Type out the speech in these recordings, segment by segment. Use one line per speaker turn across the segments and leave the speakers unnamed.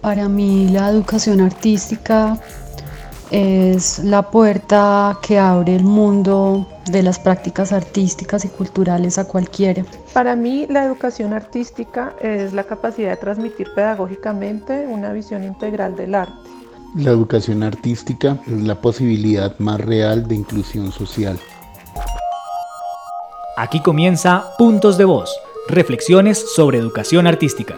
Para mí la educación artística es la puerta que abre el mundo de las prácticas artísticas y culturales a cualquiera.
Para mí la educación artística es la capacidad de transmitir pedagógicamente una visión integral del arte.
La educación artística es la posibilidad más real de inclusión social.
Aquí comienza Puntos de Voz, reflexiones sobre educación artística.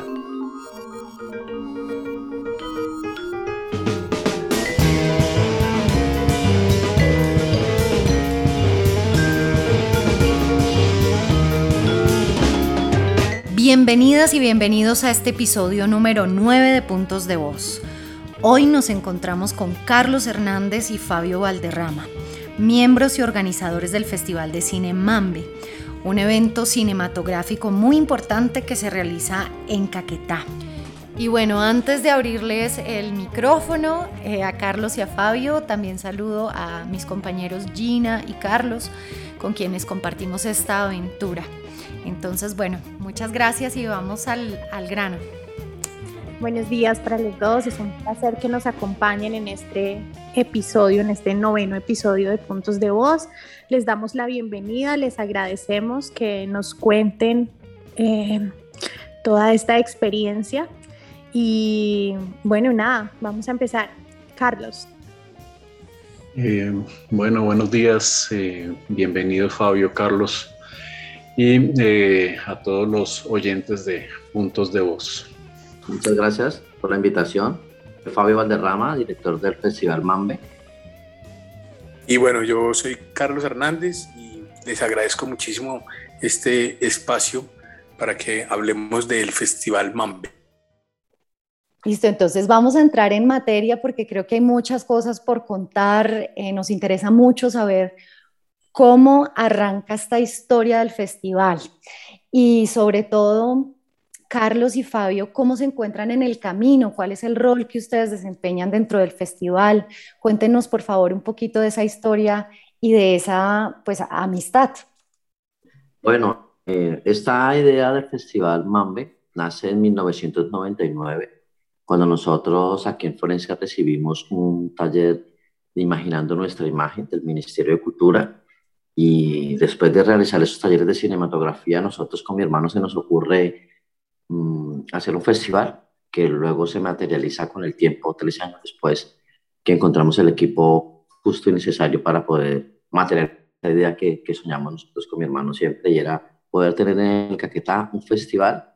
Bienvenidas y bienvenidos a este episodio número 9 de Puntos de Voz. Hoy nos encontramos con Carlos Hernández y Fabio Valderrama, miembros y organizadores del Festival de Cine Mambe, un evento cinematográfico muy importante que se realiza en Caquetá. Y bueno, antes de abrirles el micrófono eh, a Carlos y a Fabio, también saludo a mis compañeros Gina y Carlos, con quienes compartimos esta aventura. Entonces, bueno, muchas gracias y vamos al, al grano.
Buenos días para los dos, es un placer que nos acompañen en este episodio, en este noveno episodio de Puntos de Voz. Les damos la bienvenida, les agradecemos que nos cuenten eh, toda esta experiencia y bueno, nada, vamos a empezar. Carlos.
Eh, bueno, buenos días, eh, bienvenidos Fabio, Carlos y eh, a todos los oyentes de Puntos de Voz.
Muchas gracias por la invitación. Fabio Valderrama, director del Festival Mambe.
Y bueno, yo soy Carlos Hernández y les agradezco muchísimo este espacio para que hablemos del Festival Mambe.
Listo, entonces vamos a entrar en materia porque creo que hay muchas cosas por contar. Eh, nos interesa mucho saber cómo arranca esta historia del festival y sobre todo, Carlos y Fabio, cómo se encuentran en el camino, cuál es el rol que ustedes desempeñan dentro del festival. Cuéntenos, por favor, un poquito de esa historia y de esa pues, amistad.
Bueno, eh, esta idea del festival Mambe nace en 1999, cuando nosotros aquí en Florencia recibimos un taller de Imaginando nuestra imagen del Ministerio de Cultura y después de realizar esos talleres de cinematografía, nosotros con mi hermano se nos ocurre mm, hacer un festival que luego se materializa con el tiempo, tres años después, que encontramos el equipo justo y necesario para poder materializar la idea que, que soñamos nosotros con mi hermano siempre, y era poder tener en el Caquetá un festival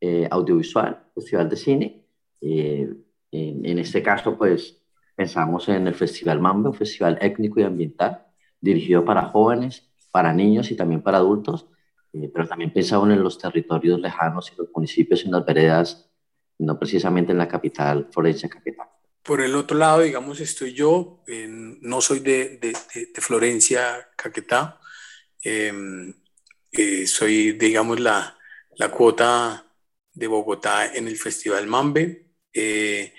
eh, audiovisual, festival de cine. Eh, en, en, este caso, pues pensamos en el Festival Mambe, un festival étnico y ambiental, dirigido para jóvenes, para niños y también para adultos, eh, pero también pensaba en los territorios lejanos y los municipios en las veredas, no precisamente en la capital Florencia Capital.
Por el otro lado, digamos, estoy yo, no soy de, de, de, Florencia, Caquetá, em, eh, soy, digamos, la, la, cuota de Bogotá en el Festival Mambe. Eh,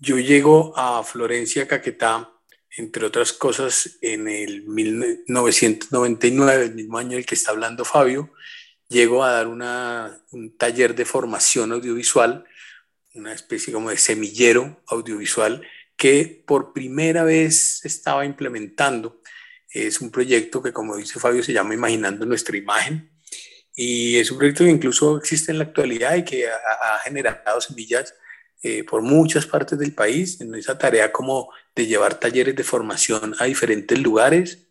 yo llego a Florencia, Caquetá, entre otras cosas, en el 1999, el mismo año del que está hablando Fabio, llego a dar un taller de formación audiovisual, una especie como de semillero audiovisual que por primera vez estaba implementando. Es un proyecto que, como dice Fabio, se llama Imaginando nuestra imagen. Y es un proyecto que incluso existe en la actualidad y que ha, ha generado semillas eh, por muchas partes del país en esa tarea como de llevar talleres de formación a diferentes lugares.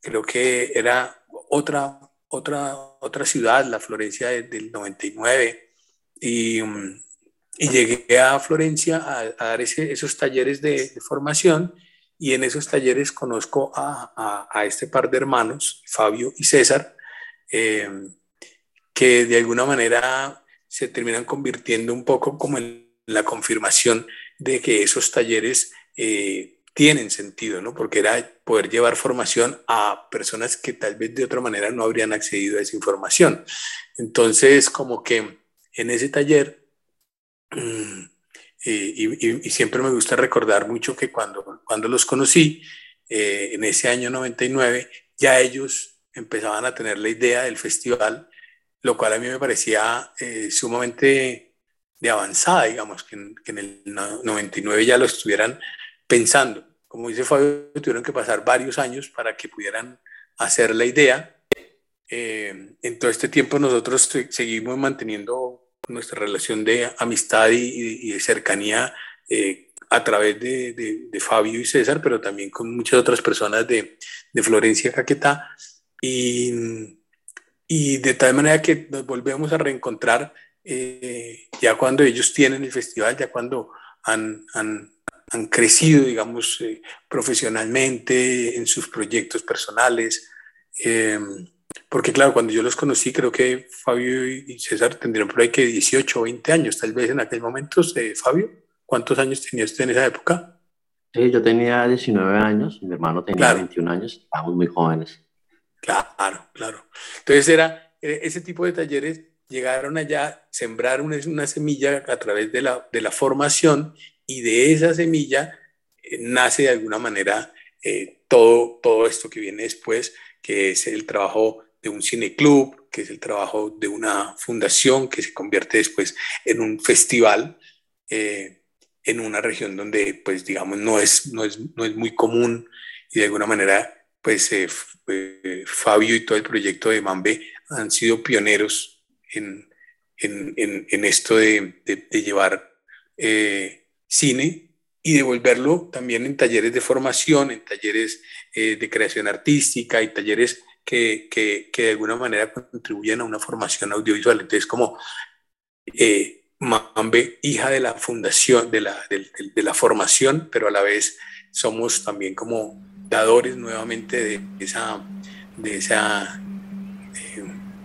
Creo que era otra, otra, otra ciudad, la Florencia del 99, y, y, llegué a Florencia a, dar esos talleres de, formación y en esos talleres conozco a, a, a, este par de hermanos, Fabio y César, eh, que de alguna manera se terminan convirtiendo un poco como en la confirmación de que esos talleres eh, tienen sentido, ¿no? Porque era poder llevar formación a personas que tal vez de otra manera no habrían accedido a esa información. Entonces, como que en ese taller, mm, eh, y, siempre me gusta recordar mucho que cuando, cuando los conocí, eh, en ese año 99, ya ellos empezaban a tener la idea del festival, lo cual a mí me parecía sumamente de avanzada, digamos, que en, que en, el 99 ya lo estuvieran pensando. Como dice Fabio, tuvieron que pasar varios años para que pudieran hacer la idea. Eh, en todo este tiempo nosotros seguimos manteniendo nuestra relación de amistad y, de cercanía eh, a través de, de, de, Fabio y César, pero también con muchas otras personas de, de Florencia Caquetá. Y, y de tal manera que nos volvemos a reencontrar eh, ya cuando ellos tienen el festival, ya cuando han, han, han crecido, digamos, eh, profesionalmente en sus proyectos personales. Eh, porque claro, cuando yo los conocí, creo que Fabio y César tendrían por ahí que 18 o 20 años, tal vez en aquel momento. Eh, Fabio, ¿cuántos años tenía usted en esa época?
Sí, yo tenía 19 años, mi hermano tenía claro. 21 años, estábamos muy jóvenes.
Claro, claro. Entonces era ese tipo de talleres llegaron allá, sembrar una, una semilla a través de la, de la, formación y de esa semilla eh, nace de alguna manera eh, todo, todo esto que viene después, que es el trabajo de un cineclub, que es el trabajo de una fundación que se convierte después en un festival eh, en una región donde, pues, digamos, no es, no es, no es muy común y de alguna manera, pues, eh, eh, Fabio y todo el proyecto de Mambe han sido pioneros en, en, en, en esto de, de, de llevar eh, cine y devolverlo también en talleres de formación, en talleres eh, de creación artística y talleres que, que, que, de alguna manera contribuyen a una formación audiovisual. Entonces, como eh, Mambe, hija de la fundación, de la, de, de, la formación, pero a la vez somos también como dadores nuevamente de esa, de esa,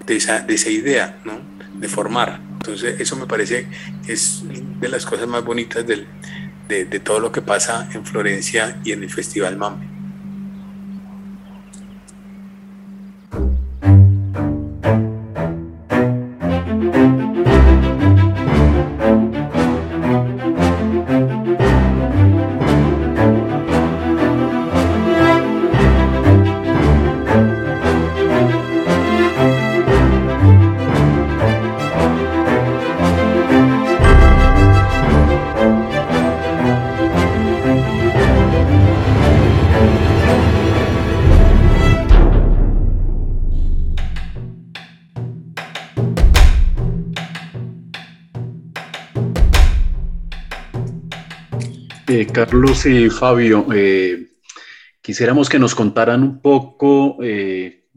de esa, de esa idea, ¿no? de formar. Entonces, eso me parece es de las cosas más bonitas del, de, todo lo que pasa en Florencia y en el Festival Mambe.
Eh, Carlos y Fabio, eh, quisiéramos que nos contaran un poco, eh,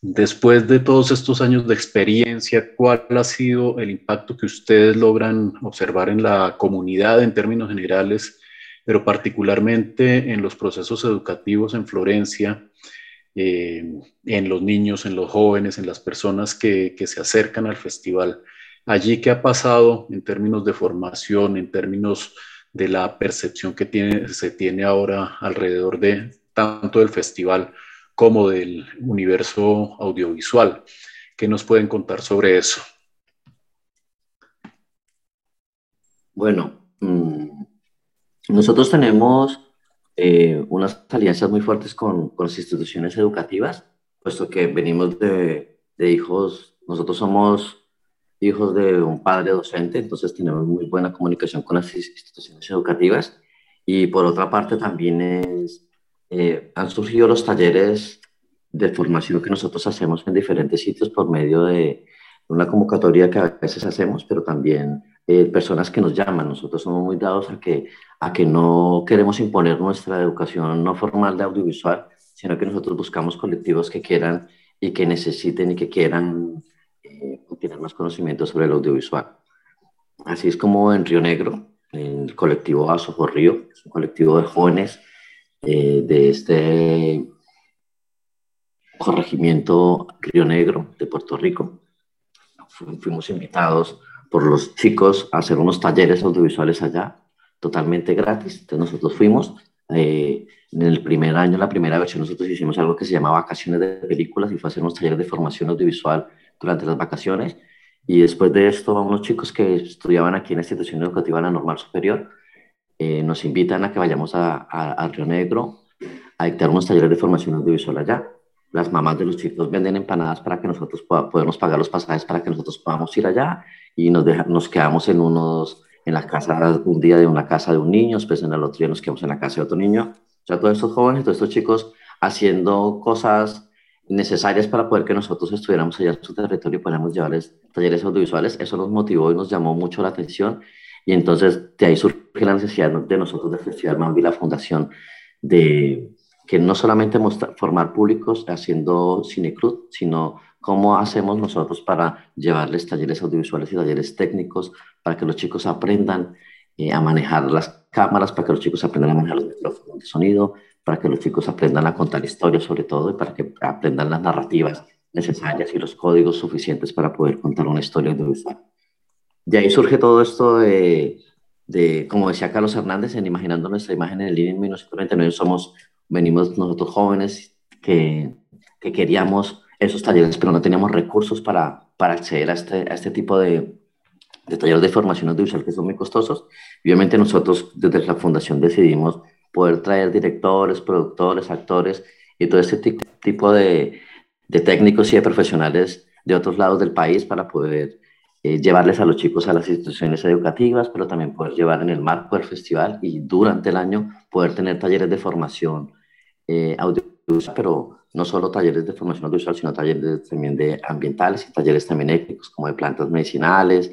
después de todos estos años de experiencia, cuál ha sido el impacto que ustedes logran observar en la comunidad en términos generales, pero particularmente en los procesos educativos en Florencia, en los niños, en los jóvenes, en las personas que, que se acercan al festival. Allí, ¿qué ha pasado en términos de formación, en términos de la percepción que se tiene ahora alrededor de tanto del festival como del universo audiovisual. ¿Qué nos pueden contar sobre eso?
Bueno, mmm, nosotros tenemos eh, unas alianzas muy fuertes con, con, las instituciones educativas, puesto que venimos de, de hijos, nosotros somos hijos de un padre docente, entonces tenemos muy buena comunicación con las instituciones educativas. Y por otra parte también es, eh, han surgido los talleres de formación que nosotros hacemos en diferentes sitios por medio de una convocatoria que a veces hacemos, pero también eh, personas que nos llaman. Nosotros somos muy dados a que, a que no queremos imponer nuestra educación no formal de audiovisual, sino que nosotros buscamos colectivos que quieran y que necesiten y que quieran eh, obtener más conocimiento sobre el audiovisual. Así es como en Río Negro, en el colectivo Asojo Río, es un colectivo de jóvenes eh, de este corregimiento Río Negro de Puerto Rico. Fuimos invitados por los chicos a hacer unos talleres audiovisuales allá, totalmente gratis. Entonces nosotros fuimos. Eh, en el primer año, la primera versión, nosotros hicimos algo que se llama Vacaciones de Películas y fue hacer unos talleres de formación audiovisual durante las vacaciones. Y después de esto, unos chicos que estudiaban aquí en la institución educativa La Normal Superior eh, nos invitan a que vayamos a, a, a, Río Negro a dictar unos talleres de formación audiovisual allá. Las mamás de los chicos venden empanadas para que nosotros podamos pagar los pasajes para que nosotros podamos ir allá y nos, nos quedamos en unos, en la casa, un día de una casa de un niño, después en el otro día nos quedamos en la casa de otro niño. O sea, todos estos jóvenes, todos estos chicos haciendo cosas necesarias para poder que nosotros estuviéramos allá en su territorio y podamos llevarles talleres audiovisuales. Eso nos motivó y nos llamó mucho la atención. Y entonces de ahí surge la necesidad de nosotros del Festival Mambi, la fundación, de que no solamente formar públicos haciendo cinecruz, sino cómo hacemos nosotros para llevarles talleres audiovisuales y talleres técnicos para que los chicos aprendan eh, a manejar las cámaras, para que los chicos aprendan a manejar los micrófonos de sonido, para que los chicos aprendan a contar historias sobre todo y para que aprendan las narrativas necesarias y los códigos suficientes para poder contar una historia audiovisual. De ahí surge todo esto de, de como decía Carlos Hernández, en Imaginando nuestra imagen en el en 1999, somos, venimos nosotros jóvenes que, que queríamos esos talleres, pero no teníamos recursos para, para acceder a este, a este tipo de, de talleres de formación audiovisual que son muy costosos. Obviamente nosotros desde la fundación decidimos poder traer directores, productores, actores y todo este tipo de, de técnicos y de profesionales de otros lados del país para poder eh, llevarles a los chicos a las instituciones educativas, pero también poder llevar en el marco del festival y durante el año poder tener talleres de formación eh, audiovisual, pero no solo talleres de formación audiovisual, sino talleres también de ambientales y talleres también éticos, como de plantas medicinales,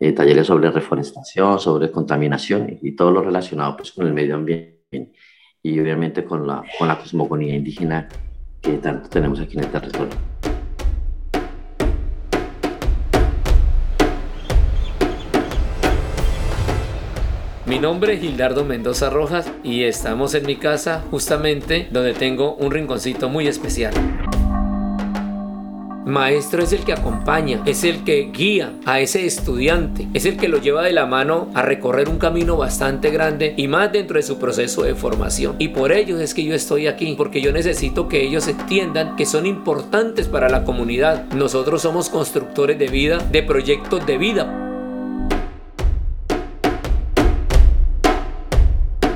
eh, talleres sobre reforestación, sobre contaminación y, y, todo lo relacionado pues, con el medio ambiente y obviamente con la, con la cosmogonía indígena que tanto tenemos aquí en el territorio.
Mi nombre es Gildardo Mendoza Rojas y estamos en mi casa justamente donde tengo un rinconcito muy especial. Maestro es el que acompaña, es el que guía a ese estudiante, es el que lo lleva de la mano a recorrer un camino bastante grande y más dentro de su proceso de formación. Y por ello es que yo estoy aquí, porque yo necesito que ellos entiendan que son importantes para la comunidad. Nosotros somos constructores de vida, de proyectos de vida.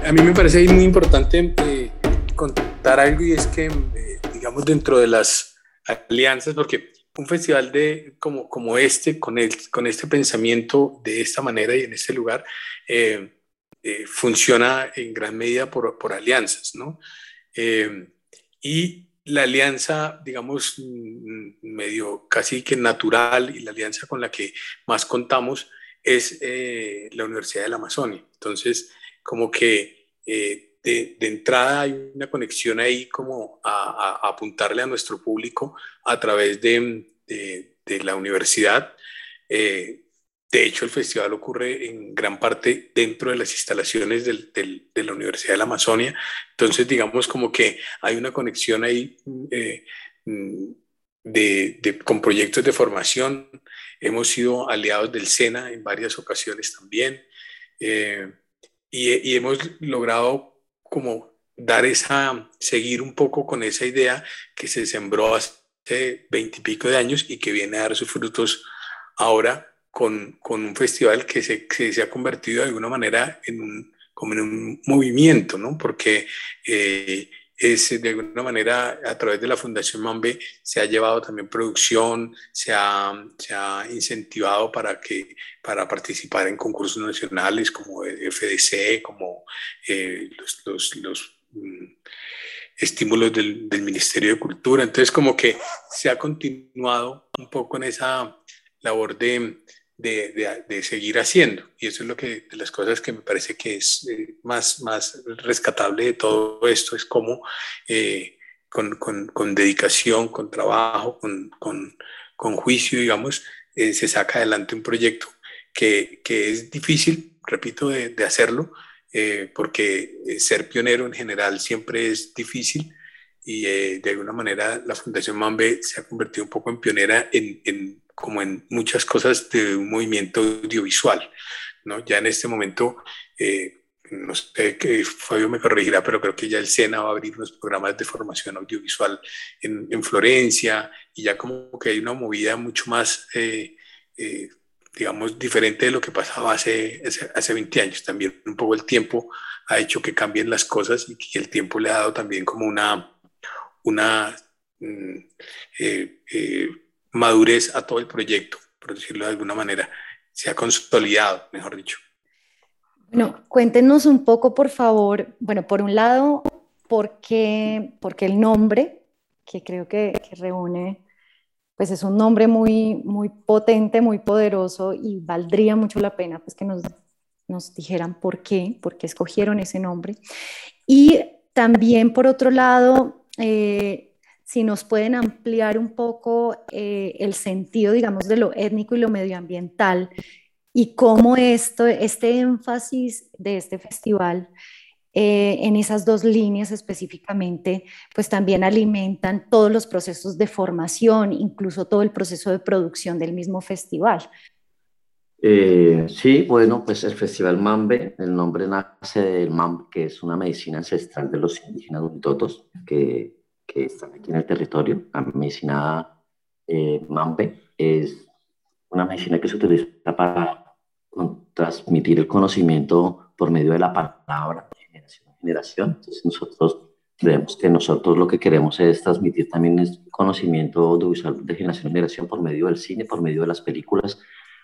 A mí me parece muy importante eh, contar algo y es que, eh, digamos, dentro de las alianzas, porque un festival de, como, como este, con, el, con este pensamiento de esta manera y en este lugar, eh, eh, funciona en gran medida por, por alianzas, ¿no? Eh, y la alianza, digamos, mm, medio casi que natural y la alianza con la que más contamos es la Universidad de la Amazonia. Entonces, como que de, entrada hay una conexión ahí como a, apuntarle a nuestro público a través de, de la universidad. Eh, de hecho, el festival ocurre en gran parte dentro de las instalaciones del, del, de la Universidad de la Amazonia. Entonces, digamos como que hay una conexión ahí eh, de, con proyectos de formación. Hemos sido aliados del SENA en varias ocasiones también. Eh, y, y, hemos logrado como dar esa, seguir un poco con esa idea que se sembró hace veintipico de años y que viene a dar sus frutos ahora con, con un festival que se, se, ha convertido de alguna manera en un, como en un movimiento, ¿no? Porque eh, es de alguna manera a través de la Fundación Mambe se ha llevado también producción, se ha, se ha incentivado para, que, para participar en concursos nacionales como FDC, como eh, los, los, los mm, estímulos del, del, Ministerio de Cultura. Entonces como que se ha continuado un poco en esa labor de, de, de, seguir haciendo. Y eso es lo que, de las cosas que me parece que es eh, más, más rescatable de todo esto, es cómo eh, con, con, con, dedicación, con trabajo, con, con juicio, digamos, eh, se saca adelante un proyecto que, que es difícil, repito, de, hacerlo, porque ser pionero en general siempre es difícil y de alguna manera la Fundación Mambe se ha convertido un poco en pionera en, en como en muchas cosas de un movimiento audiovisual. ¿no? Ya en este momento, eh, no sé que Fabio me corregirá, pero creo que ya el SENA va a abrir unos programas de formación audiovisual en, en Florencia y ya como que hay una movida mucho más, eh, eh, digamos, diferente de lo que pasaba hace, hace, 20 años. También un poco el tiempo ha hecho que cambien las cosas y que el tiempo le ha dado también como una, una mm, madurez a todo el proyecto, por decirlo de alguna manera. se ha consolidado, mejor dicho.
Bueno, cuéntenos un poco, por favor, bueno, por un lado, ¿por qué, porque el nombre, que creo que, que, reúne, pues es un nombre muy, muy potente, muy poderoso y valdría mucho la pena pues que nos, nos dijeran por qué, por qué escogieron ese nombre. Y también, por otro lado, eh, si nos pueden ampliar un poco eh, el sentido, digamos, de lo étnico y lo medioambiental y cómo esto, este énfasis de este festival eh, en esas dos líneas específicamente, pues también alimentan todos los procesos de formación, incluso todo el proceso de producción del mismo festival.
Eh, sí, bueno, pues el Festival Mambe, el nombre nace del Mambe, que es una medicina ancestral de los indígenas unitotos que, que están aquí en el territorio. La medicina eh, Mambe es una medicina que se utiliza para transmitir el conocimiento por medio de la palabra de generación en generación. Entonces nosotros creemos que nosotros lo que queremos es transmitir también el conocimiento audiovisual de generación en generación por medio del cine, por medio de las películas,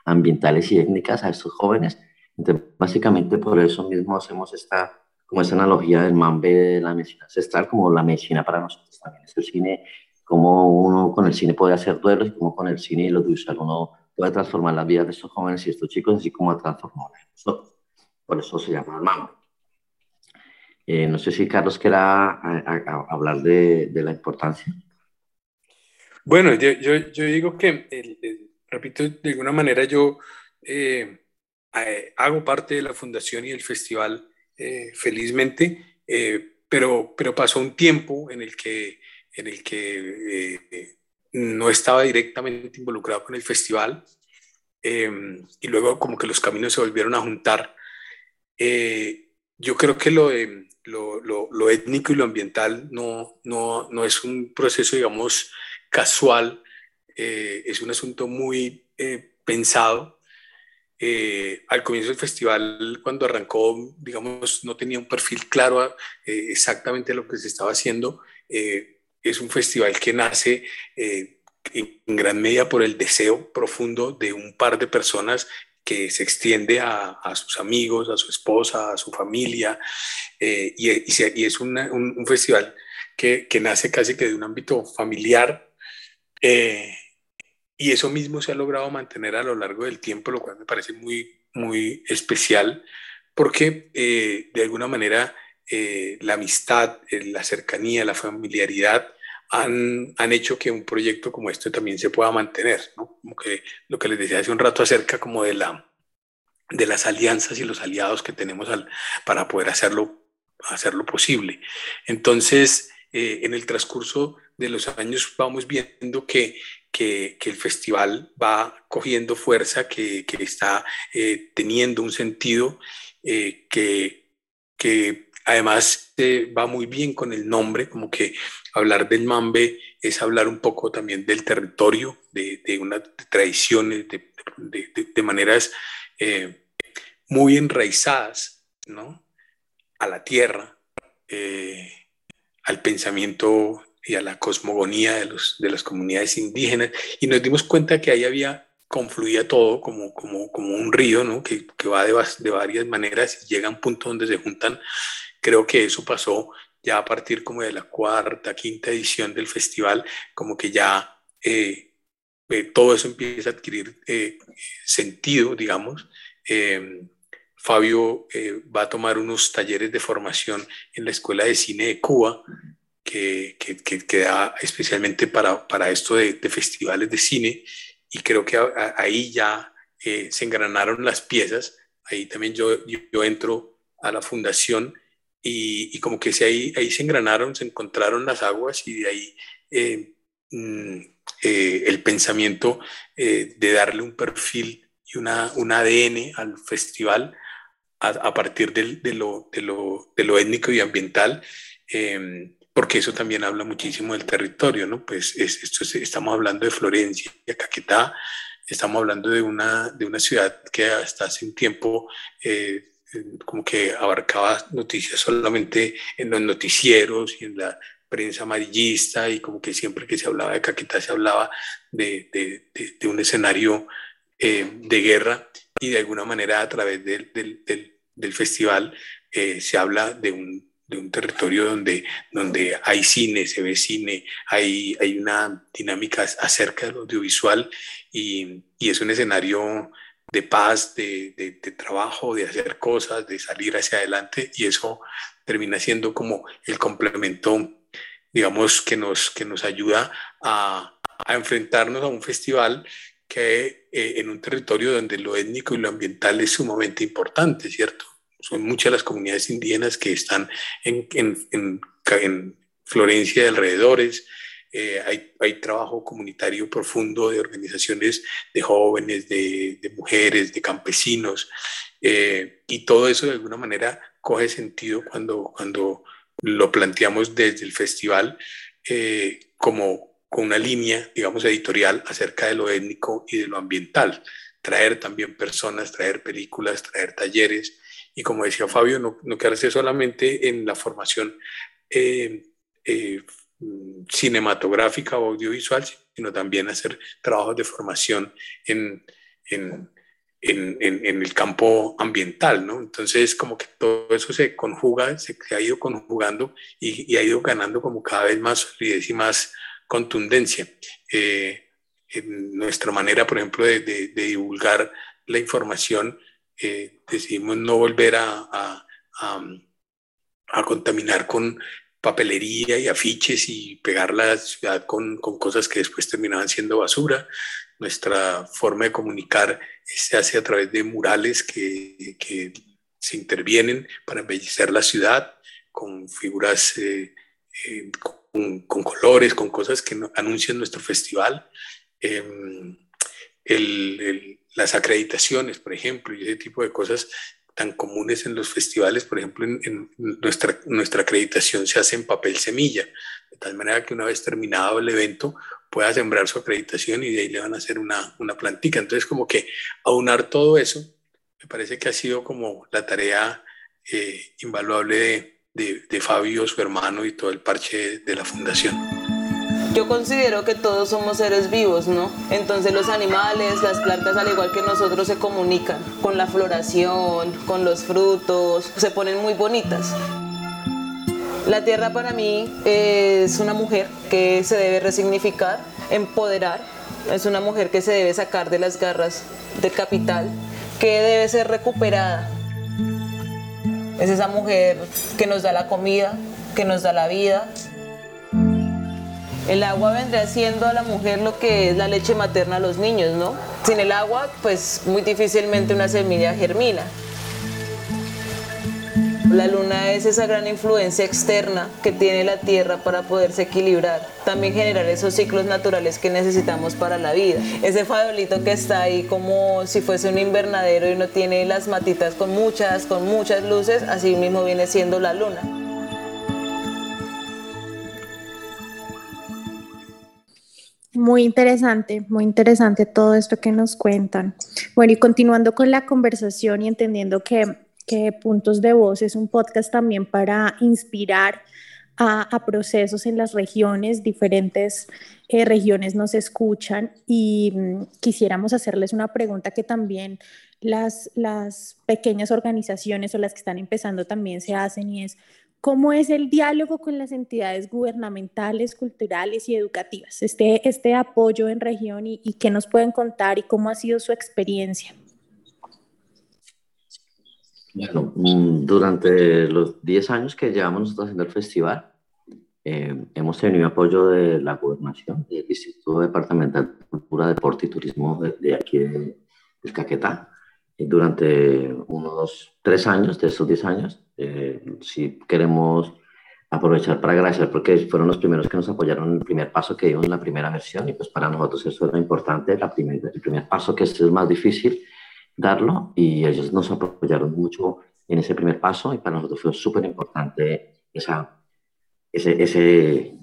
ambientales y étnicas a estos jóvenes. Entonces, básicamente por eso mismo hacemos esta, como esa analogía del mambe de la medicina ancestral, como la medicina para nosotros también es el cine, cómo uno con el cine puede hacer duelos y cómo con el cine y lo audiovisual uno puede transformar las vidas de estos jóvenes y estos chicos, así como transformar nosotros. Por eso se llama el mambe. Eh, no sé si Carlos quiera hablar de, de, la importancia.
Bueno, yo, yo, yo digo que el, el repito, de alguna manera yo eh, eh, hago parte de la fundación y el festival eh, felizmente, pero, pero pasó un tiempo en el que, en el que no estaba directamente involucrado con el festival y luego como que los caminos se volvieron a juntar. yo creo que lo, lo, lo, lo, étnico y lo ambiental no, no, no es un proceso, digamos, casual eh, es un asunto muy eh, pensado. Eh, al comienzo del festival, cuando arrancó, digamos, no tenía un perfil claro exactamente lo que se estaba haciendo. es un festival que nace en gran medida por el deseo profundo de un par de personas que se extiende a, sus amigos, a su esposa, a su familia, y, es un, festival que, que, nace casi que de un ámbito familiar, y eso mismo se ha logrado mantener a lo largo del tiempo, lo cual me parece muy, muy especial, porque eh, de alguna manera eh, la amistad, eh, la cercanía, la familiaridad han, han, hecho que un proyecto como este también se pueda mantener, ¿no? Como que lo que les decía hace un rato acerca como de, la, de las alianzas y los aliados que tenemos al, para poder hacerlo, hacerlo posible. Entonces, en el transcurso de los años vamos viendo que que, el festival va cogiendo fuerza, que, está eh, teniendo un sentido, eh, que, que, además eh, va muy bien con el nombre, como que hablar del Mambe es hablar un poco también del territorio, de, de unas tradiciones, de, de maneras muy enraizadas ¿no? a la tierra, al pensamiento y a la cosmogonía de, los, de las comunidades indígenas y nos dimos cuenta que ahí había, confluía todo como, como, como un río, ¿no? que, que va de, de, varias maneras y llega a un punto donde se juntan. Creo que eso pasó ya a partir como de la cuarta, quinta edición del festival, como que ya eh, eh, todo eso empieza a adquirir eh, sentido, digamos. Fabio va a tomar unos talleres de formación en la Escuela de Cine de Cuba que, que, especialmente para, para esto de, festivales de cine. Y creo que ahí ya eh, se engranaron las piezas, ahí también yo, yo, entro a la fundación y, y, como que se, ahí, ahí se engranaron, se encontraron las aguas y de ahí eh, mm, eh, el pensamiento de darle un perfil y una, un ADN al festival a, partir de, de, lo, de, lo, de, lo, étnico y ambiental porque eso también habla muchísimo del territorio, ¿no? Pues esto estamos hablando de Florencia, de Caquetá, estamos hablando de una, de una ciudad que hasta hace un tiempo eh, como que abarcaba noticias solamente en los noticieros y en la prensa amarillista y como que siempre que se hablaba de Caquetá se hablaba de, de, de, un escenario eh, de guerra y de alguna manera a través del, del, del, festival eh, se habla de un, de un, territorio donde, donde hay cine, se ve cine, hay, hay una dinámica acerca del audiovisual y, y es un escenario de paz, de, de, trabajo, de hacer cosas, de salir hacia adelante y eso termina siendo como el complemento, digamos, que nos, que nos ayuda a, a enfrentarnos a un festival que eh, en un territorio donde lo étnico y lo ambiental es sumamente importante, ¿cierto? Son muchas las comunidades indígenas que están en, en, en, en Florencia y alrededores. Eh, hay, hay, trabajo comunitario profundo de organizaciones de jóvenes, de, de mujeres, de campesinos, eh, y todo eso de alguna manera coge sentido cuando, cuando lo planteamos desde el festival eh, como con una línea, digamos, editorial acerca de lo étnico y de lo ambiental. Traer también personas, traer películas, traer talleres y como decía Fabio, no, no quedarse solamente en la formación eh, eh, cinematográfica o audiovisual, sino también hacer trabajos de formación en, en en, el campo ambiental, ¿no? Entonces, como que todo eso se conjuga, se, ha ido conjugando y, ha ido ganando como cada vez más solidez y más contundencia. Eh, nuestra manera, por ejemplo, de, de divulgar la información, eh, decidimos no volver a, a, a, contaminar con papelería y afiches y pegar la ciudad con, con cosas que después terminaban siendo basura. Nuestra forma de comunicar se hace a través de murales que, que se intervienen para embellecer la ciudad con figuras, eh, eh, con, colores, con cosas que anuncian nuestro festival. Eh, el, el, las acreditaciones, por ejemplo, y ese tipo de cosas tan comunes en los festivales, por ejemplo, en, nuestra, nuestra acreditación se hace en papel semilla, de tal manera que una vez terminado el evento pueda sembrar su acreditación y de ahí le van a hacer una, una plantica. Entonces, como que aunar todo eso, me parece que ha sido como la tarea eh, invaluable de, de Fabio, su hermano y todo el parche de la fundación.
Yo considero que todos somos seres vivos, ¿no? Entonces los animales, las plantas, al igual que nosotros, se comunican con la floración, con los frutos, se ponen muy bonitas. La tierra para mí es una mujer que se debe resignificar, empoderar. Es una mujer que se debe sacar de las garras del capital, que debe ser recuperada. Es esa mujer que nos da la comida, que nos da la vida. El agua vendría siendo a la mujer lo que es la leche materna a los niños, ¿no? Sin el agua, pues muy difícilmente una semilla germina. La luna es esa gran influencia externa que tiene la Tierra para poderse equilibrar, también generar esos ciclos naturales que necesitamos para la vida. Ese farolito que está ahí como si fuese un invernadero y no tiene las matitas con muchas, con muchas luces, así mismo viene siendo la luna.
Muy interesante, muy interesante todo esto que nos cuentan. Bueno, y continuando con la conversación y entendiendo que que Puntos de Voz es un podcast también para inspirar a, procesos en las regiones, diferentes eh, regiones nos escuchan y mm, quisiéramos hacerles una pregunta que también las, las pequeñas organizaciones o las que están empezando también se hacen y es, ¿cómo es el diálogo con las entidades gubernamentales, culturales y educativas? Este, este apoyo en región y, qué nos pueden contar y cómo ha sido su experiencia.
Bueno, mm, durante los 10 años que llevamos nosotros haciendo el festival, eh, hemos tenido apoyo de la gobernación, del Instituto Departamental de Cultura, Deporte y Turismo de, de aquí de, del Caquetá. Durante unos 3 años, de estos 10 años, eh, si queremos aprovechar para agradecer porque fueron los primeros que nos apoyaron en el primer paso que dimos en la primera versión. Y pues para nosotros eso era importante, la primer, el primer paso que es el más difícil darlo. Y ellos nos apoyaron mucho en ese primer paso y para nosotros fue súper importante esa, ese, ese,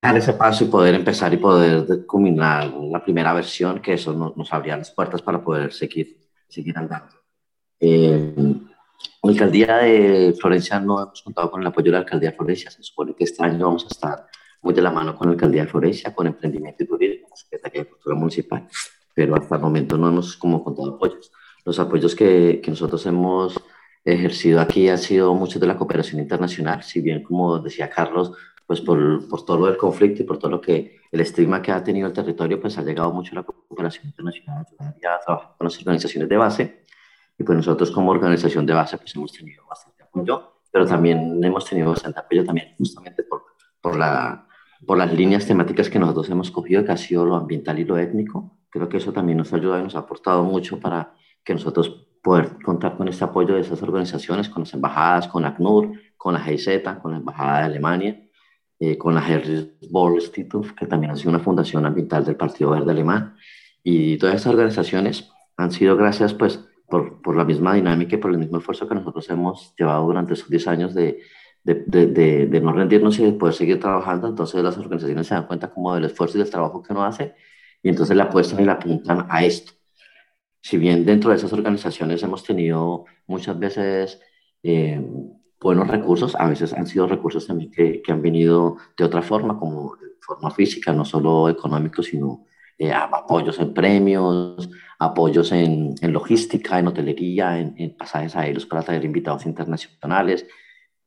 dar ese paso y poder empezar y poder culminar la primera versión, que eso nos abría las puertas para poder seguir, seguir andando. Eh, la alcaldía de Florencia no hemos contado con el apoyo de la alcaldía de Florencia, se supone que este año vamos a estar muy de la mano con la alcaldía de Florencia, con emprendimiento y turismo, Secretaría de Cultura Municipal pero hasta el momento no hemos como contado apoyos. los apoyos que, que nosotros hemos ejercido aquí ha sido mucho de la cooperación internacional, si bien como decía Carlos, pues por, por, todo del conflicto y por todo lo que el estigma que ha tenido el territorio, pues ha llegado mucho la cooperación internacional, ya trabajar con las organizaciones de base y pues nosotros como organización de base pues hemos tenido bastante apoyo, pero también hemos tenido bastante apoyo también justamente por, por, la, por las líneas temáticas que nosotros hemos cogido, que ha sido lo ambiental y lo étnico. Creo que eso también nos ha ayudado y nos ha aportado mucho para que nosotros poder contar con este apoyo de esas organizaciones, con las embajadas, con ACNUR, con la GIZ, con la Embajada de Alemania, eh, con la Harris Boll Institute, que también ha sido una fundación ambiental del Partido Verde Alemán. Y todas estas organizaciones han sido gracias pues por, por la misma dinámica y por el mismo esfuerzo que nosotros hemos llevado durante esos 10 años de, de, de, de, no rendirnos y de poder seguir trabajando. Entonces las organizaciones se dan cuenta como del esfuerzo y del trabajo que uno hace y entonces le apuestan y le apuntan a esto si bien dentro de esas organizaciones hemos tenido muchas veces eh, buenos recursos, a veces han sido recursos también que, que, han venido de otra forma, como de forma física, no solo económicos, sino eh, apoyos en premios, apoyos en, en logística, en hotelería, en, en, pasajes aéreos para traer invitados internacionales,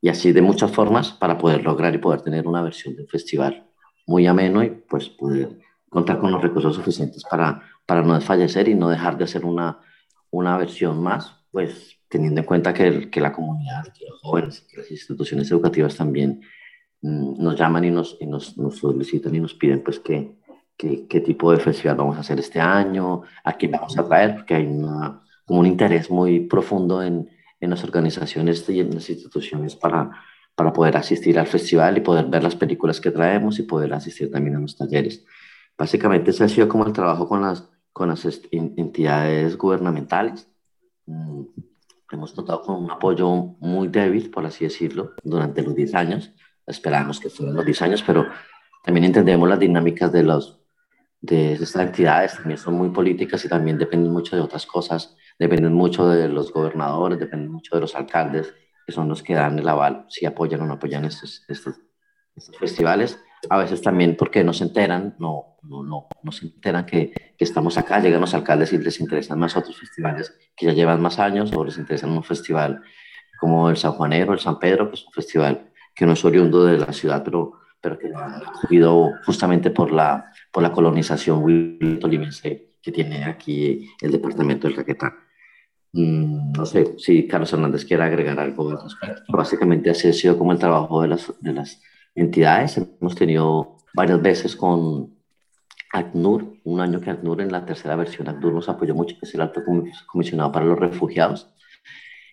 y así de muchas formas para poder lograr y poder tener una versión del festival muy ameno y pues poder contar con los recursos suficientes para para no desfallecer y no dejar de ser una, una versión más, pues teniendo en cuenta que, que la comunidad, que los jóvenes, que las instituciones educativas también mm, nos llaman y nos, y nos, nos, solicitan y nos piden pues que, qué tipo de festival vamos a hacer este año, a quién vamos a traer, porque hay una, como un interés muy profundo en, en las organizaciones y en las instituciones para, para poder asistir al festival y poder ver las películas que traemos y poder asistir también a los talleres. Básicamente ese ha sido como el trabajo con las, con las entidades gubernamentales. Hemos notado con un apoyo muy débil, por así decirlo, durante los 10 años. Esperamos que fueran los 10 años, pero también entendemos las dinámicas de, los, de estas entidades, también son muy políticas y también dependen mucho de otras cosas, dependen mucho de los gobernadores, dependen mucho de los alcaldes, que son los que dan el aval, si apoyan o no apoyan estos, estos, estos festivales. A veces también porque no se enteran, no, no, no, no se enteran que, que, estamos acá, llegan los alcaldes y les interesan más otros festivales que ya llevan más años o les interesan un festival como el San Juanero, el San Pedro, que es un festival que no es oriundo de la ciudad, pero, pero que ha cogido justamente por la, por la colonización tolimense que tiene aquí el departamento del Caquetá. Mm, no sé si Carlos Hernández quiere agregar algo al. Básicamente así ha sido como el trabajo de las, de las entidades. Hemos tenido varias veces con ACNUR, un año que ACNUR en la tercera versión, ACNUR nos apoyó mucho, que es el alto comisionado para los refugiados,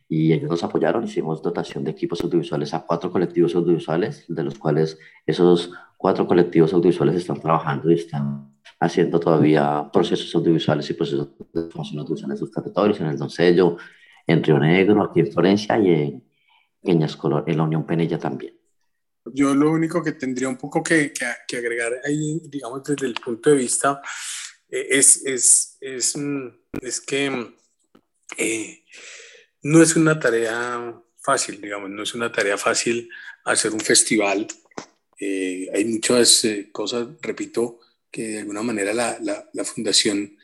y ellos nos apoyaron, hicimos dotación de equipos audiovisuales a cuatro colectivos audiovisuales, de los cuales esos cuatro colectivos audiovisuales están trabajando y están haciendo todavía procesos audiovisuales y procesos de formación audiovisual en sus territorios, en el Doncello, en Río Negro, aquí en Florencia y en Peñascolor, en la Unión Penella también.
Yo lo único que tendría un poco que, que, agregar ahí, digamos, desde el punto de vista, eh, es, es, es, mm, es, que eh, no es una tarea fácil, digamos, no es una tarea fácil hacer un festival. Eh, hay muchas cosas, repito, que de alguna manera la, la, la fundación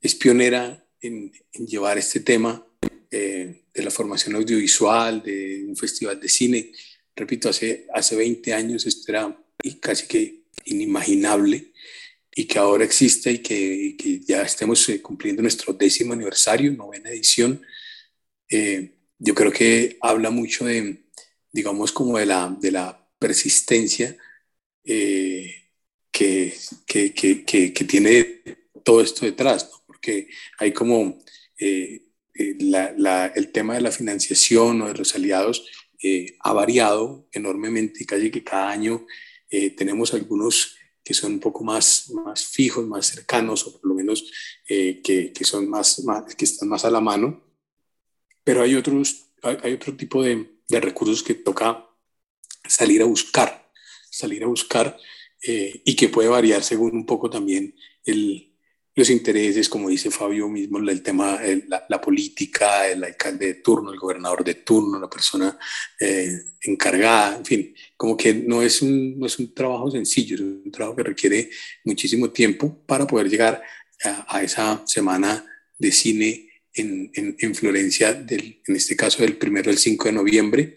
es pionera en llevar este tema de la formación audiovisual, de un festival de cine, repito, hace, hace 20 años esto era casi que inimaginable y que ahora existe y que, que ya estemos eh, cumpliendo nuestro décimo aniversario, novena edición, eh, yo creo que habla mucho de, digamos, como de la, de la persistencia eh, que, que, que, tiene todo esto detrás, porque hay como la, la, el tema de la financiación o de los aliados eh, ha variado enormemente, casi que cada año eh, tenemos algunos que son un poco más, más fijos, más cercanos, o por lo menos eh, que, que, son más, más, que están más a la mano, pero hay, otros, hay, otro tipo de, de, recursos que toca salir a buscar, salir a buscar y que puede variar según un poco también el, los intereses, como dice Fabio mismo, el tema, la, política, el alcalde de turno, el gobernador de turno, la persona eh, encargada, en fin, como que no es, un, no es un trabajo sencillo, es un trabajo que requiere muchísimo tiempo para poder llegar a, esa semana de cine en, en, Florencia, del, en este caso del primero al 5 de noviembre,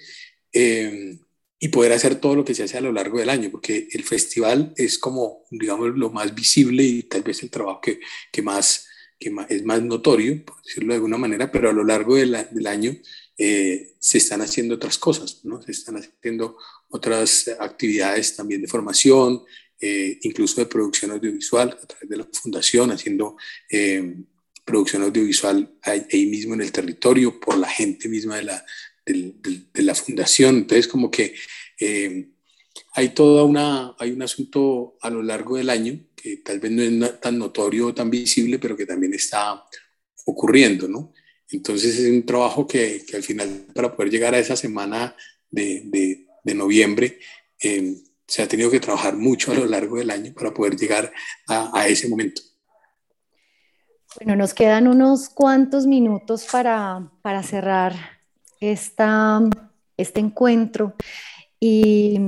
eh, y poder hacer todo lo que se hace a lo largo del año, porque el festival es como, digamos, lo más visible y tal vez el trabajo que, que más, que es más notorio, por decirlo de alguna manera, pero a lo largo del año eh, se están haciendo otras cosas, ¿no? Se están haciendo otras actividades también de formación, eh, incluso de producción audiovisual a través de la fundación, haciendo producción audiovisual ahí mismo en el territorio por la gente misma de la, de, la fundación. Entonces, como que eh, hay toda una, hay un asunto a lo largo del año que tal vez no es tan notorio o tan visible, pero que también está ocurriendo, ¿no? Entonces es un trabajo que, que al final, para poder llegar a esa semana de, de, de noviembre, eh, se ha tenido que trabajar mucho a lo largo del año para poder llegar a, a ese momento.
Bueno, nos quedan unos cuantos minutos para, para cerrar esta, este encuentro y,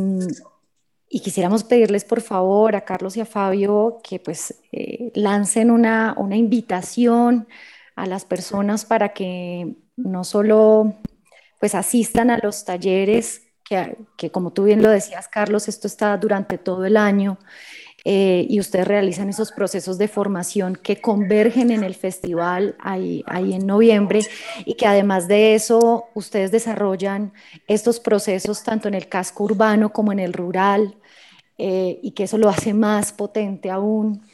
y, quisiéramos pedirles por favor a Carlos y a Fabio que pues eh, lancen una, una invitación a las personas para que no solo pues asistan a los talleres, que, que como tú bien lo decías Carlos, esto está durante todo el año, eh, y ustedes realizan esos procesos de formación que convergen en el festival ahí, ahí, en noviembre y que además de eso ustedes desarrollan estos procesos tanto en el casco urbano como en el rural eh, y que eso lo hace más potente aún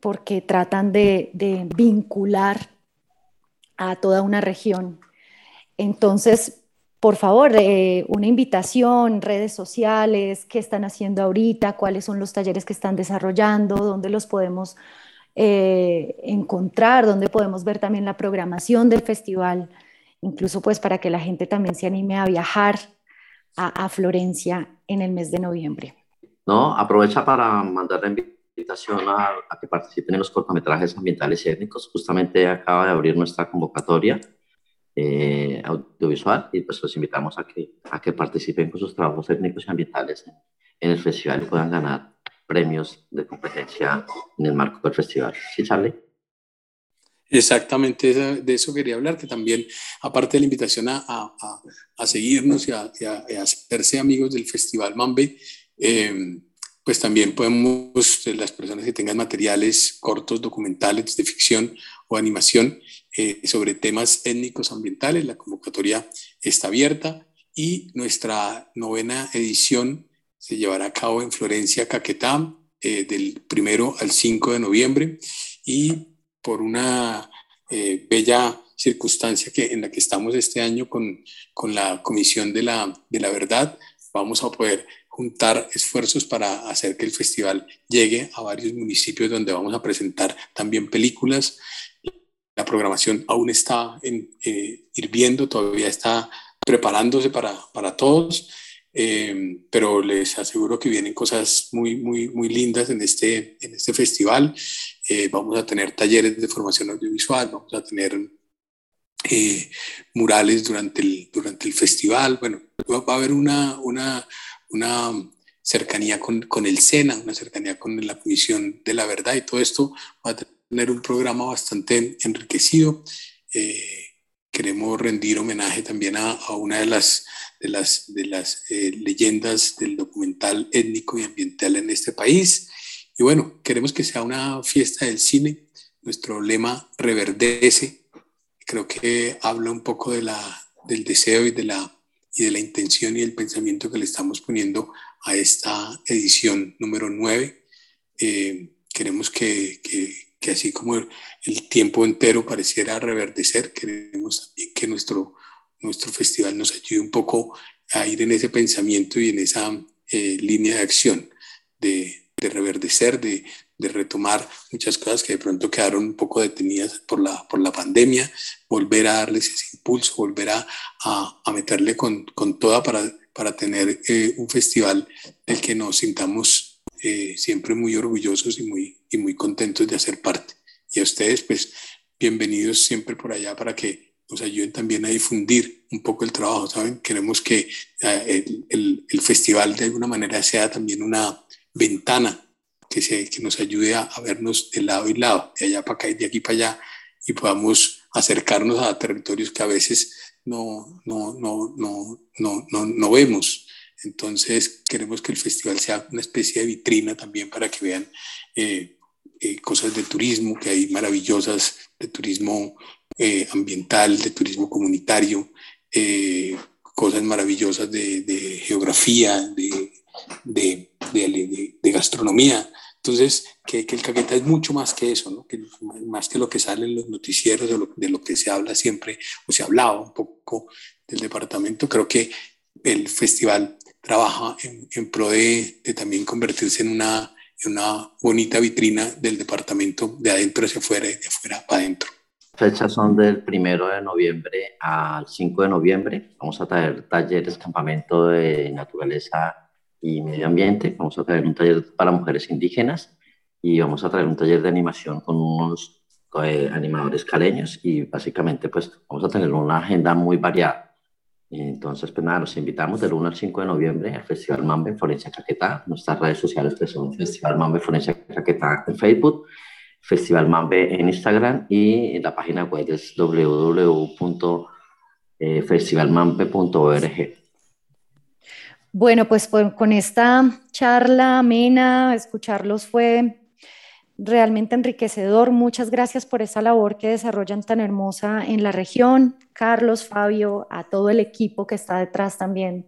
porque tratan de, de vincular a toda una región. Entonces, por favor, eh, una invitación, redes sociales, qué están haciendo ahorita, cuáles son los talleres que están desarrollando, dónde los podemos eh, encontrar, dónde podemos ver también la programación del festival, incluso pues para que la gente también se anime a viajar a, Florencia en el mes de noviembre.
No, aprovecha para mandar la invitación a, a que participen en los cortometrajes ambientales y étnicos. Justamente acaba de abrir nuestra convocatoria eh, audiovisual y pues los invitamos a que, a que participen con sus trabajos técnicos y ambientales en, el festival y puedan ganar premios de competencia en el marco del festival. ¿Sí, Charlie?
Exactamente, de eso quería hablar, que también, aparte de la invitación a, a, a seguirnos y a, hacerse amigos del Festival Mambe, eh, pues también podemos, eh, las personas que tengan materiales cortos, documentales de ficción o animación, eh, sobre temas étnicos ambientales. La convocatoria está abierta y nuestra novena edición se llevará a cabo en Florencia, Caquetá, eh, del primero al 5 de noviembre y por una eh, bella circunstancia que, en la que estamos este año con, con la Comisión de la, de la Verdad, vamos a poder juntar esfuerzos para hacer que el festival llegue a varios municipios donde vamos a presentar también películas la programación aún está en, eh, hirviendo, todavía está preparándose para, para todos, eh, pero les aseguro que vienen cosas muy, muy, muy lindas en este, en este festival. Eh, vamos a tener talleres de formación audiovisual, vamos a tener murales durante el, durante el festival. Bueno, va a haber una, una, una cercanía con, con el SENA, una cercanía con la Comisión de la Verdad y todo esto va a tener un programa bastante enriquecido. Eh, queremos rendir homenaje también a, a, una de las, de las, de las eh, leyendas del documental étnico y ambiental en este país. Y bueno, queremos que sea una fiesta del cine. Nuestro lema reverdece. Creo que habla un poco de la, del deseo y de, la, y de la intención y el pensamiento que le estamos poniendo a esta edición número 9. Eh, queremos que, que que así como el, tiempo entero pareciera reverdecer, queremos también que nuestro, nuestro festival nos ayude un poco a ir en ese pensamiento y en esa eh, línea de acción, de, de reverdecer, de, de, retomar muchas cosas que de pronto quedaron un poco detenidas por la, por la pandemia, volver a darles ese impulso, volver a, a, meterle con, con, toda para, para tener eh, un festival del que nos sintamos eh, siempre muy orgullosos y muy, y muy contentos de hacer parte. Y a ustedes, pues, bienvenidos siempre por allá para que nos ayuden también a difundir un poco el trabajo, ¿saben? Queremos que eh, el, el, festival de alguna manera sea también una ventana que, se, que nos ayude a, a, vernos de lado y lado, de allá para acá y de aquí para allá, y podamos acercarnos a territorios que a veces no, no, no, no, no, no, no vemos. Entonces queremos que el festival sea una especie de vitrina también para que vean eh, eh, cosas de turismo, que hay maravillosas de turismo eh, ambiental, de turismo comunitario, cosas maravillosas de, geografía, de, de, gastronomía. Entonces, que, que, el Caquetá es mucho más que eso, ¿no? más que lo que sale en los noticieros, de lo, de lo que se habla siempre, o se hablaba un poco del departamento. Creo que el festival trabaja en, en pro de, de, también convertirse en una, en una bonita vitrina del departamento de adentro hacia afuera y de afuera para adentro.
Fechas son del primero de noviembre al 5 de noviembre. Vamos a traer talleres, campamento de naturaleza y medio ambiente. Vamos a traer un taller para mujeres indígenas y vamos a traer un taller de animación con unos eh, animadores caleños y básicamente pues vamos a tener una agenda muy variada. Entonces, pues nada, nos invitamos del 1 al 5 de noviembre al Festival Mambe Florencia Caquetá. Nuestras redes sociales que son Festival Mambe Florencia Caquetá en Facebook, Festival Mambe en Instagram y la página web es www.festivalmambe.org.
Bueno, pues con esta charla amena, escucharlos fue realmente enriquecedor. Muchas gracias por esa labor que desarrollan tan hermosa en la región. Carlos, Fabio, a todo el equipo que está detrás también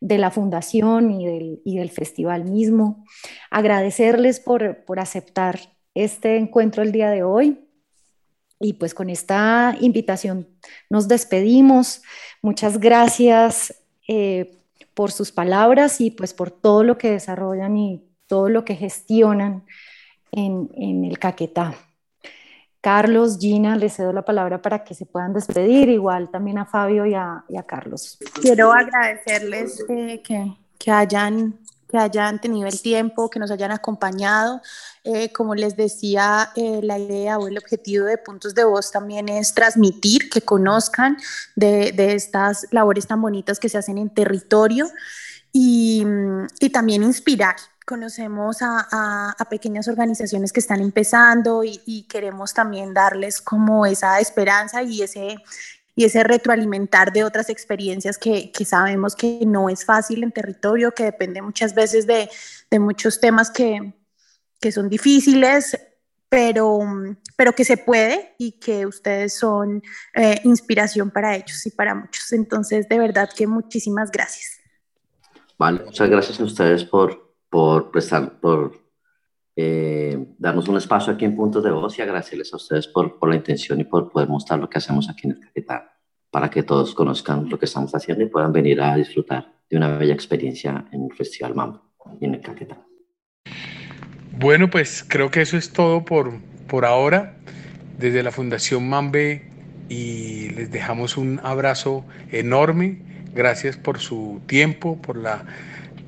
de la fundación y del, festival mismo. Agradecerles por, por, aceptar este encuentro el día de hoy. Y pues con esta invitación nos despedimos. Muchas gracias eh, por sus palabras y pues por todo lo que desarrollan y todo lo que gestionan en, el Caquetá. Carlos, Gina, les cedo la palabra para que se puedan despedir, igual también a Fabio y a, Carlos.
Quiero agradecerles eh, que, que, hayan, que hayan tenido el tiempo, que nos hayan acompañado. Eh, como les decía, eh, la idea o el objetivo de Puntos de Voz también es transmitir, que conozcan de, de estas labores tan bonitas que se hacen en territorio y, y también inspirar conocemos a, pequeñas organizaciones que están empezando y, queremos también darles como esa esperanza y ese, y ese retroalimentar de otras experiencias que, sabemos que no es fácil en territorio, que depende muchas veces de, muchos temas que, son difíciles, pero, pero que se puede y que ustedes son eh, inspiración para ellos y para muchos. Entonces, de verdad que muchísimas gracias.
Vale, muchas gracias a ustedes por, por prestar, por eh, darnos un espacio aquí en Puntos de Voz y agradecerles a ustedes por, por, la intención y por poder mostrar lo que hacemos aquí en el Caquetá, para que todos conozcan lo que estamos haciendo y puedan venir a disfrutar de una bella experiencia en el Festival Mambo y en el Caquetá.
Bueno, pues creo que eso es todo por, por ahora. Desde la Fundación Mambe y les dejamos un abrazo enorme. Gracias por su tiempo, por la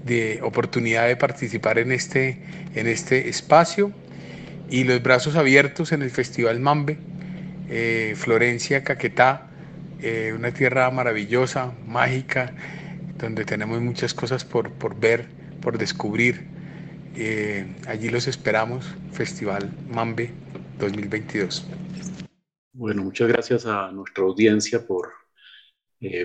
de oportunidad de participar en este, en este espacio y los brazos abiertos en el Festival Mambe, eh, Florencia, Caquetá, eh, una tierra maravillosa, mágica, donde tenemos muchas cosas por, por ver, por descubrir. Eh, allí los esperamos, Festival Mambe 2022.
Bueno, muchas gracias a nuestra audiencia por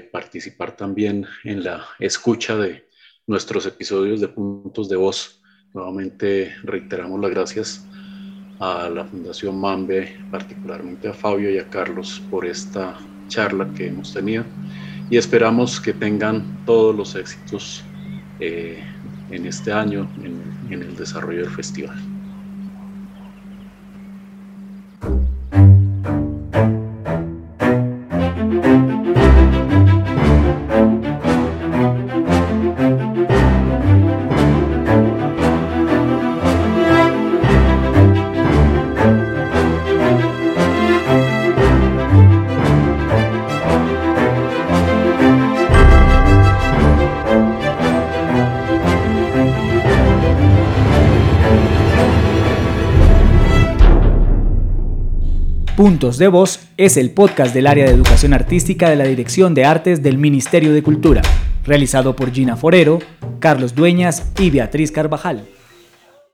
participar también en la escucha de nuestros episodios de puntos de voz. Nuevamente reiteramos las gracias a la Fundación Mambe, particularmente a Fabio y a Carlos por esta charla que hemos tenido y esperamos que tengan todos los éxitos eh, en este año en el desarrollo del festival.
De Voz es el podcast del área de educación artística de la Dirección de Artes del Ministerio de Cultura, realizado por Gina Forero, Carlos Dueñas y Beatriz Carvajal.